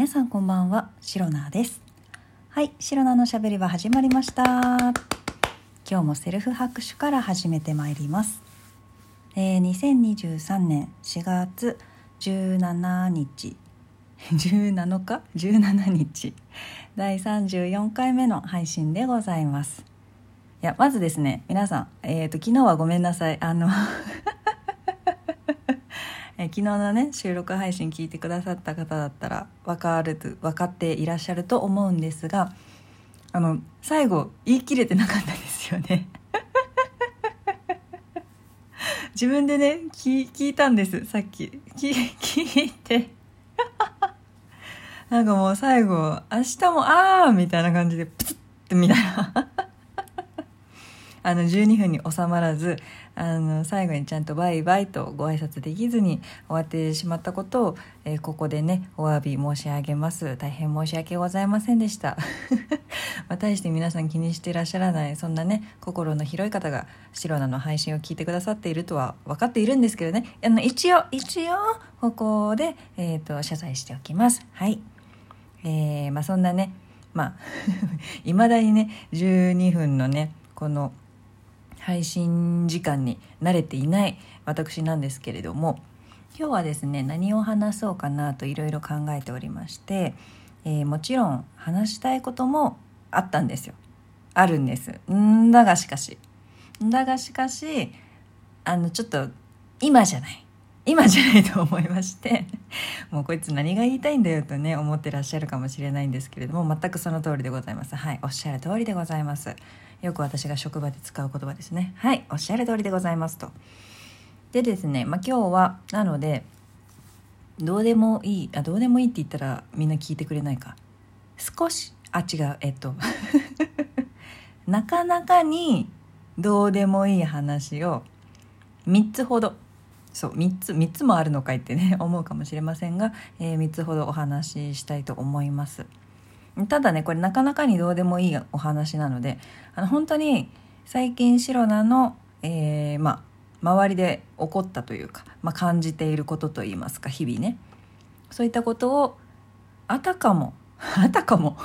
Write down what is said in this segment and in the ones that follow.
皆さんこんばんはシロナです。はいシロナのしゃべりは始まりました。今日もセルフ拍手から始めてまいります、えー、2023年4月17日17日17日第34回目の配信でございます。いやまずですね皆さん、えーと、昨日はごめんなさい。あのえ昨日のね収録配信聞いてくださった方だったら分かる分かっていらっしゃると思うんですがあの最後言い切れてなかったですよね。自分でね聞聞いたんです。さっき。聞聞いて。なんかもう最後「明日もああ」みたいな感じでプツッてみたいなあの12分に収まらずあの最後にちゃんとバイバイとご挨拶できずに終わってしまったことを、えー、ここでねお詫び申し上げます。大変申し訳ございませんでした。まあ、大して皆さん気にしていらっしゃらないそんなね心の広い方がシロナの配信を聞いてくださっているとは分かっているんですけどね。あの一応一応ここで、えーと、謝罪しておきます。はい。えー、まあそんなねまあ いまだにね12分のねこの配信時間に慣れていない私なんですけれども今日はですね何を話そうかなといろいろ考えておりまして、えー、もちろん話したいこともあったんですよ。あるんです。んだがしかし。だがしかしあのちょっと今じゃない。今じゃないと思いまして もうこいつ何が言いたいんだよとね思ってらっしゃるかもしれないんですけれども全くその通りでございます。はいおっしゃる通りでございます。よく私が職場で使う言葉ですね。はいおっしゃる通りでございますと。でですね、まあ、今日はなのでどうでもいいあどうでもいいって言ったらみんな聞いてくれないか。少しあ違うえっと。なかなかにどうでもいい話を3つほど。そう3つ3つもあるのかいってね思うかもしれませんが、えー、3つほどお話ししたいと思います。ただねこれなかなかにどうでもいいお話なのであの本当に最近シロナの、えー、ま周りで起こったというか、ま、感じていることといいますか日々ね。そういったことをあたかも あたかも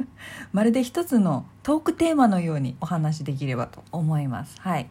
まるで一つのトークテーマのようにお話しできればと思います。はい。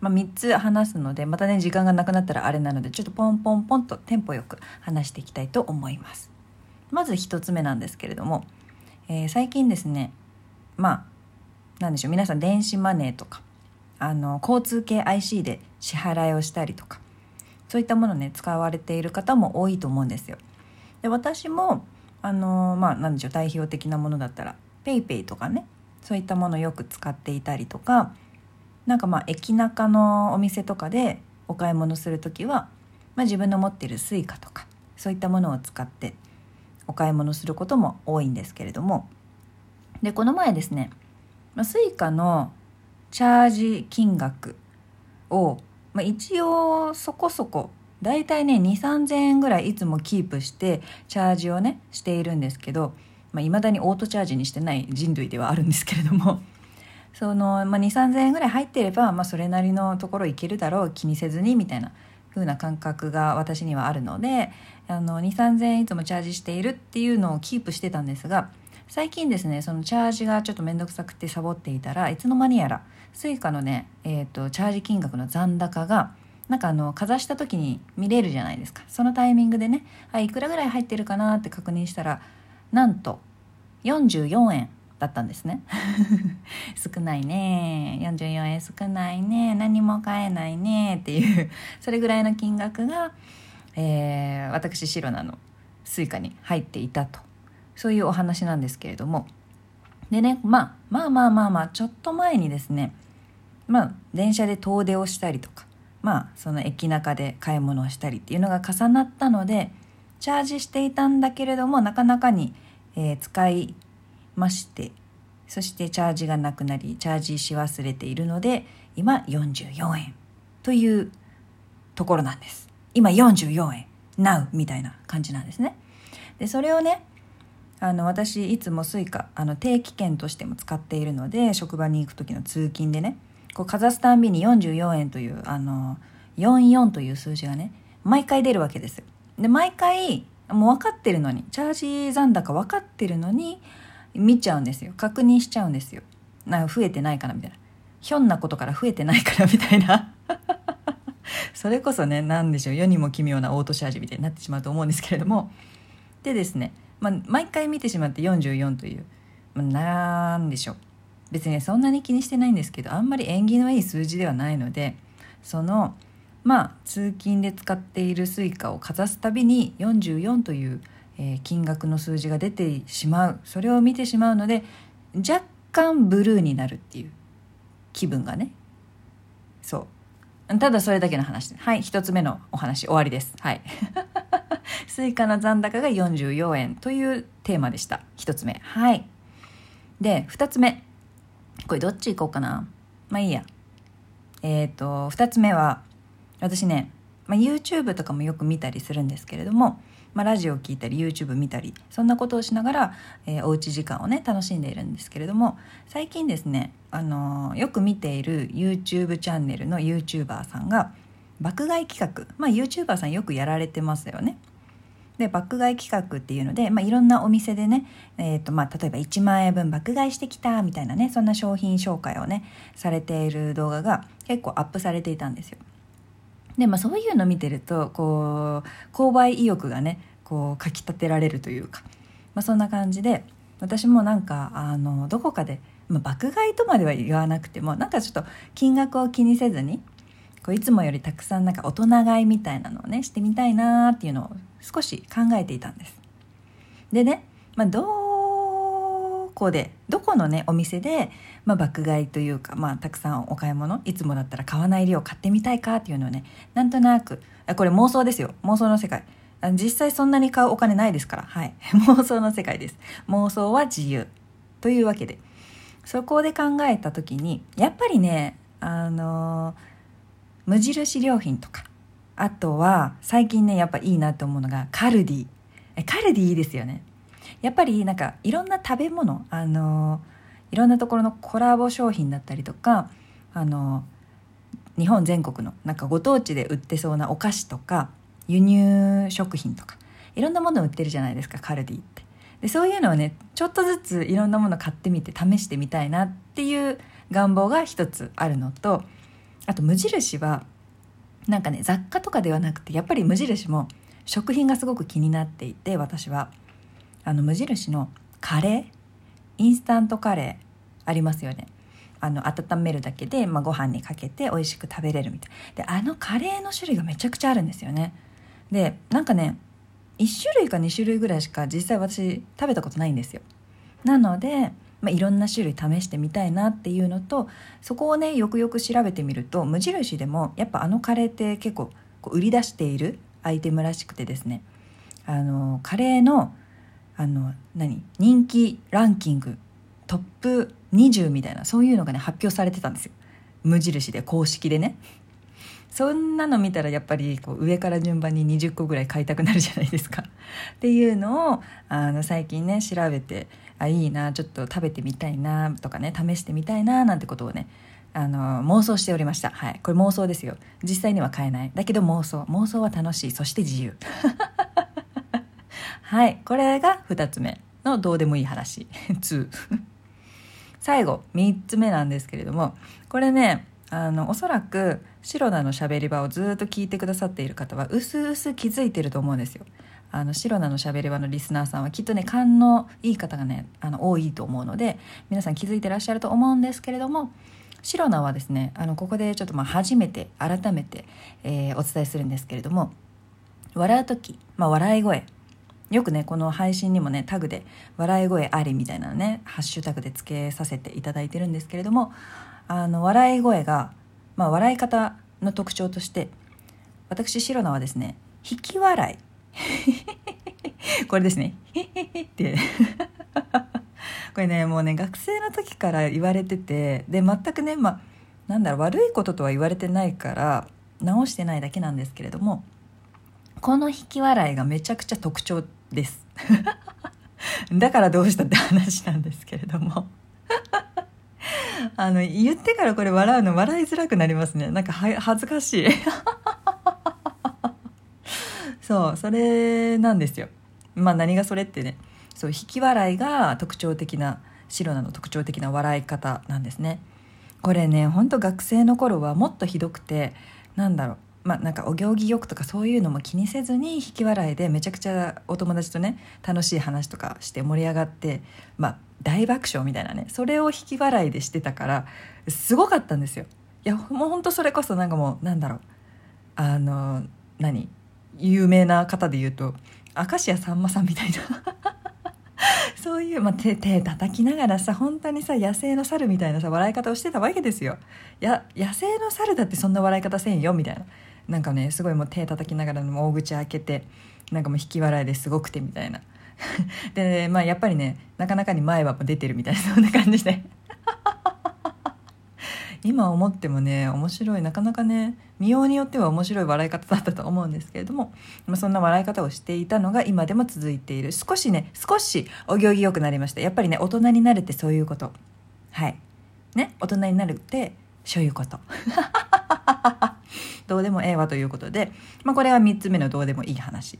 まあ、3つ話すのでまたね時間がなくなったらあれなのでちょっとポンポンポンとテンポよく話していきたいと思います。まず1つ目なんですけれどもえー、最近ですねまあ何でしょう皆さん電子マネーとかあの交通系 IC で支払いをしたりとかそういったものね使われている方も多いと思うんですよ。で私もあのまあ何でしょう代表的なものだったら PayPay とかねそういったものをよく使っていたりとかなんかまあ駅中のお店とかでお買い物する時は、まあ、自分の持ってる Suica とかそういったものを使ってお買い物することも多いんですけれども。でこの前ですね Suica のチャージ金額を、まあ、一応そこそこ大体ね2 3 0 0 0円ぐらいいつもキープしてチャージをねしているんですけどいまあ、未だにオートチャージにしてない人類ではあるんですけれども。その、まあ、2 3 0 0 0円ぐらい入っていれば、まあ、それなりのところ行けるだろう気にせずにみたいな風な感覚が私にはあるのであの2 3 0 0 0円いつもチャージしているっていうのをキープしてたんですが最近ですねそのチャージがちょっと面倒くさくてサボっていたらいつの間にやら Suica のね、えーと、チャージ金額の残高がなんかあのかざした時に見れるじゃないですか。そのタイミングでねあいくらぐらい入ってるかなって確認したらなんと44円だったんですね。少ないね。44円少ないね。何も買えないね。っていうそれぐらいの金額が、えー、私シロナの Suica に入っていたと。そういうお話なんですけれども。でね、まあ、まあまあまあまあちょっと前にですねまあ電車で遠出をしたりとかまあその駅中で買い物をしたりっていうのが重なったのでチャージしていたんだけれどもなかなかに、えー、使いましてそしてチャージがなくなりチャージし忘れているので今44円というところなんです。今44円 Now みたいな感じなんですね。でそれをねあの私いつも Suica あの定期券としても使っているので職場に行く時の通勤でねこうかざすたんびに44円というあの44という数字がね毎回出るわけですで毎回もう分かってるのにチャージ残高分かってるのに見ちゃうんですよ。確認しちゃうんですよ。なんか増えてないかなみたいな。ひょんなことから増えてないからみたいな。それこそね何でしょう。世にも奇妙なオートチャージみたいになってしまうと思うんですけれども。でですね、まあ、毎回見てしまって44という、まあ、なんでしょう。別に、そんなに気にしてないんですけどあんまり縁起のいい数字ではないのでそのまあ通勤で使っている Suica をかざすたびに44という、えー、金額の数字が出てしまう。それを見てしまうので若干ブルーになるっていう気分がね。そう。ただそれだけの話。はい一つ目のお話終わりです。はい。Suica の残高が44円というテーマでした。一つ目。はい。で二つ目。これどっち行こうかな。まあいいや。えっ、ー、と2つ目は私ね、まあ、YouTube とかもよく見たりするんですけれども、まあ、ラジオを聴いたり YouTube 見たりそんなことをしながら、えー、おうち時間をね楽しんでいるんですけれども最近ですね、あのー、よく見ている YouTube チャンネルの YouTuber さんが爆買い企画まあ YouTuber さんよくやられてますよね。で爆買い企画っていうので、まあ、いろんなお店でね、えーとまあ、例えば1万円分爆買いしてきたみたいなねそんな商品紹介をねされている動画が結構アップされていたんですよ。でまあそういうの見てるとこう購買意欲がねこうかきたてられるというか、まあ、そんな感じで私もなんかあのどこかで、まあ、爆買いとまでは言わなくてもなんかちょっと金額を気にせずにこういつもよりたくさんなんか大人買いみたいなのをねしてみたいなっていうのを少し考えていたんです。でね、まあ、どこでどこのねお店で、まあ、爆買いというか、まあ、たくさんお買い物いつもだったら買わない量買ってみたいかっていうのをねなんとなくこれ妄想ですよ。妄想の世界。実際そんなに買うお金ないですから。はい。妄想の世界です。妄想は自由というわけで。そこで考えた時にやっぱりねあの無印良品とかあとは最近ねやっぱいいなと思うのがカルディ。カルディいいですよね。やっぱりなんかいろんな食べ物あのいろんなところのコラボ商品だったりとかあの日本全国のなんかご当地で売ってそうなお菓子とか輸入食品とかいろんなもの売ってるじゃないですかカルディって。でそういうのをねちょっとずついろんなもの買ってみて試してみたいなっていう願望が一つあるのとあと無印はなんかね雑貨とかではなくてやっぱり無印も食品がすごく気になっていて私は。あの無印のカレーインスタントカレーありますよね。あの温めるだけで、まあ、ご飯にかけて美味しく食べれるみたい。であのカレーの種類がめちゃくちゃあるんですよね。でなんかね1種類か2種類ぐらいしか実際私食べたことないんですよ。なのでまあ、いろんな種類試してみたいなっていうのとそこをねよくよく調べてみると無印でもやっぱあのカレーって結構こう売り出しているアイテムらしくてですね。あのカレーのあの何？人気ランキングトップ20みたいなそういうのがね発表されてたんですよ。無印で公式でね。そんなの見たらやっぱりこう上から順番に20個ぐらい買いたくなるじゃないですか。っていうのをあの最近ね調べてあいいなちょっと食べてみたいなとかね試してみたいななんてことをねあの妄想しておりました。はい。これ妄想ですよ。実際には買えない。だけど妄想。妄想は楽しい。そして自由。はいこれが2つ目のどうでもいい話。最後3つ目なんですけれどもこれねあのおそらくシロナのしゃべり場をずっと聞いてくださっている方はうすうす気づいてると思うんですよ。あのシロナのしゃべり場のリスナーさんはきっとね勘のいい方がねあの多いと思うので皆さん気づいてらっしゃると思うんですけれどもシロナはですねあのここでちょっとまあ初めて改めて、えー、お伝えするんですけれども笑う時、まあ、笑い声よくねこの配信にもねタグで「笑い声あり」みたいなねハッシュタグでつけさせていただいてるんですけれどもあの笑い声が、まあ、笑い方の特徴として私シロナはですね引き笑い これですね。って これね、もうね、学生の時から言われてて、で、全くね、まあ、なんだろう、悪いこととは言われてないから、直してないだけなんですけれども、この引き笑いがめちゃくちゃ特徴です。だからどうしたって話なんですけれども。あの、言ってからこれ笑うの笑いづらくなりますね。なんか恥ずかしい。そうそれなんですよまあ何がそれってねそう引き笑いが特徴的なシロナの特徴的な笑い方なんですねこれねほんと学生の頃はもっとひどくてなんだろうまあなんかお行儀よくとかそういうのも気にせずに引き笑いでめちゃくちゃお友達とね楽しい話とかして盛り上がってまあ大爆笑みたいなねそれを引き笑いでしてたからすごかったんですよ。いやもうほんとそれこそなんかもうなんだろう。あの何？有名な方で言うと明石家さんまさんみたいな。そういう、まあ、手手叩きながらさ本当にさ野生の猿みたいなさ笑い方をしてたわけですよ。や野生の猿だってそんな笑い方せんよみたいな。なんかねすごいもう手叩きながらも大口開けてなんかもう引き笑いですごくてみたいな。で、まあ、やっぱりねなかなかに前歯も出てるみたいなそんな感じで。今思ってもね面白いなかなかね見ようによっては面白い笑い方だったと思うんですけれども、まあ、そんな笑い方をしていたのが今でも続いている。少しね少しお行儀よくなりました。やっぱりね大人になるってそういうこと。はい。ね大人になるってそういうこと。どうでもええわということで、まあ、これは3つ目のどうでもいい話。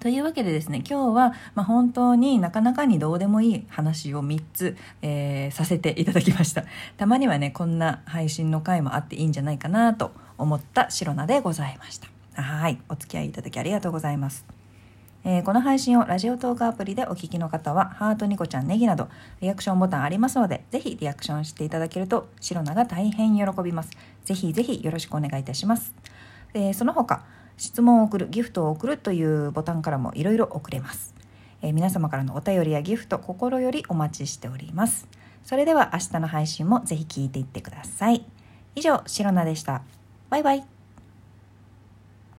というわけでですね今日は、まあ、本当になかなかにどうでもいい話を3つ、えー、させていただきました。たまにはねこんな配信の回もあっていいんじゃないかなと思ったシロナでございました。はい。お付き合いいただきありがとうございます。えー、この配信をラジオトークアプリでお聞きの方は、ハートニコちゃんネギなど、リアクションボタンありますので、ぜひリアクションしていただけると、シロナが大変喜びます。ぜひぜひよろしくお願いいたします。えー、その他、質問を送る、ギフトを送るというボタンからもいろいろ送れます。えー、皆様からのお便りやギフト、心よりお待ちしております。それでは明日の配信もぜひ聞いていってください。以上、シロナでした。バイバイ。